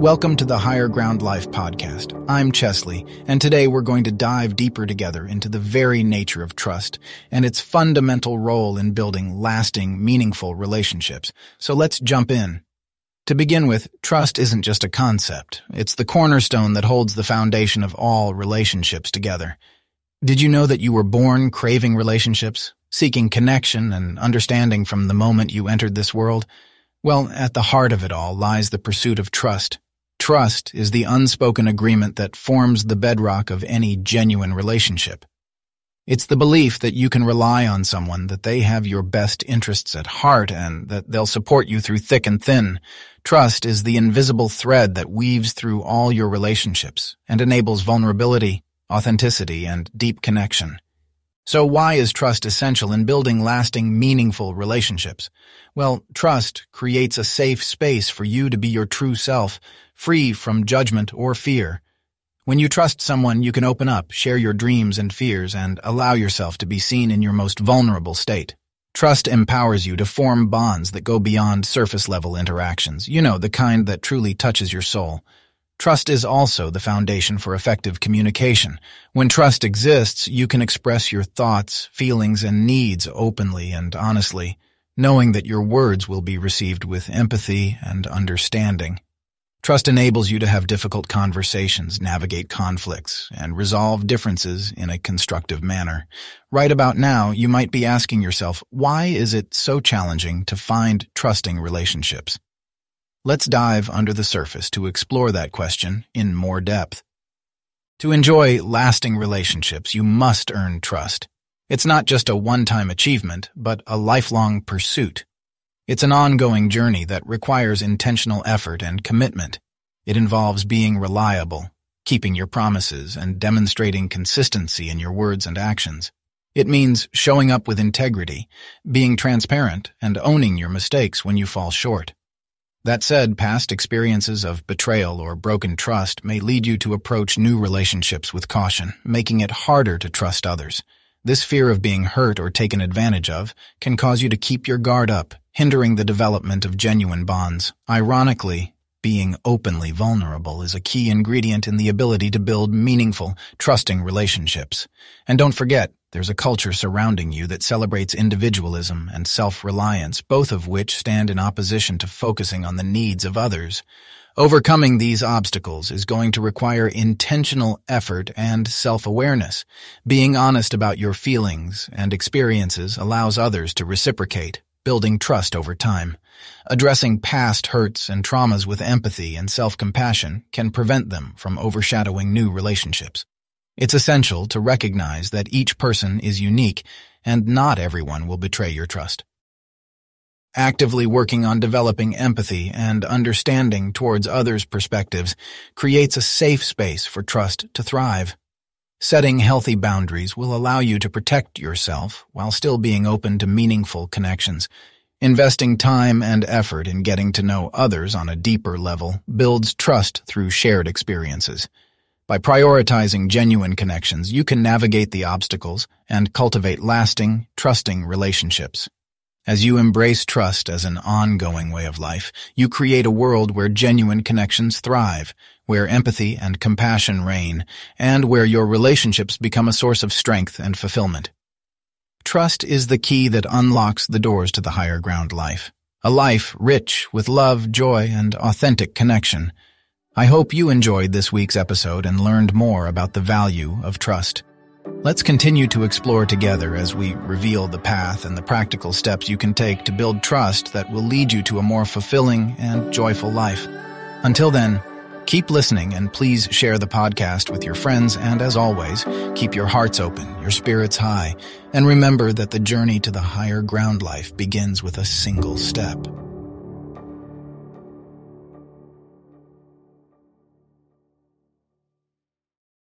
Welcome to the Higher Ground Life podcast. I'm Chesley, and today we're going to dive deeper together into the very nature of trust and its fundamental role in building lasting, meaningful relationships. So let's jump in. To begin with, trust isn't just a concept. It's the cornerstone that holds the foundation of all relationships together. Did you know that you were born craving relationships, seeking connection and understanding from the moment you entered this world? Well, at the heart of it all lies the pursuit of trust. Trust is the unspoken agreement that forms the bedrock of any genuine relationship. It's the belief that you can rely on someone, that they have your best interests at heart, and that they'll support you through thick and thin. Trust is the invisible thread that weaves through all your relationships and enables vulnerability, authenticity, and deep connection. So why is trust essential in building lasting, meaningful relationships? Well, trust creates a safe space for you to be your true self, free from judgment or fear. When you trust someone, you can open up, share your dreams and fears, and allow yourself to be seen in your most vulnerable state. Trust empowers you to form bonds that go beyond surface-level interactions, you know, the kind that truly touches your soul. Trust is also the foundation for effective communication. When trust exists, you can express your thoughts, feelings, and needs openly and honestly, knowing that your words will be received with empathy and understanding. Trust enables you to have difficult conversations, navigate conflicts, and resolve differences in a constructive manner. Right about now, you might be asking yourself, why is it so challenging to find trusting relationships? Let's dive under the surface to explore that question in more depth. To enjoy lasting relationships, you must earn trust. It's not just a one-time achievement, but a lifelong pursuit. It's an ongoing journey that requires intentional effort and commitment. It involves being reliable, keeping your promises, and demonstrating consistency in your words and actions. It means showing up with integrity, being transparent, and owning your mistakes when you fall short. That said, past experiences of betrayal or broken trust may lead you to approach new relationships with caution, making it harder to trust others. This fear of being hurt or taken advantage of can cause you to keep your guard up, hindering the development of genuine bonds. Ironically, being openly vulnerable is a key ingredient in the ability to build meaningful, trusting relationships. And don't forget, there's a culture surrounding you that celebrates individualism and self-reliance, both of which stand in opposition to focusing on the needs of others. Overcoming these obstacles is going to require intentional effort and self-awareness. Being honest about your feelings and experiences allows others to reciprocate, building trust over time. Addressing past hurts and traumas with empathy and self-compassion can prevent them from overshadowing new relationships. It's essential to recognize that each person is unique and not everyone will betray your trust. Actively working on developing empathy and understanding towards others' perspectives creates a safe space for trust to thrive. Setting healthy boundaries will allow you to protect yourself while still being open to meaningful connections. Investing time and effort in getting to know others on a deeper level builds trust through shared experiences. By prioritizing genuine connections, you can navigate the obstacles and cultivate lasting, trusting relationships. As you embrace trust as an ongoing way of life, you create a world where genuine connections thrive, where empathy and compassion reign, and where your relationships become a source of strength and fulfillment. Trust is the key that unlocks the doors to the higher ground life. A life rich with love, joy, and authentic connection. I hope you enjoyed this week's episode and learned more about the value of trust. Let's continue to explore together as we reveal the path and the practical steps you can take to build trust that will lead you to a more fulfilling and joyful life. Until then, keep listening and please share the podcast with your friends and as always, keep your hearts open, your spirits high, and remember that the journey to the higher ground life begins with a single step.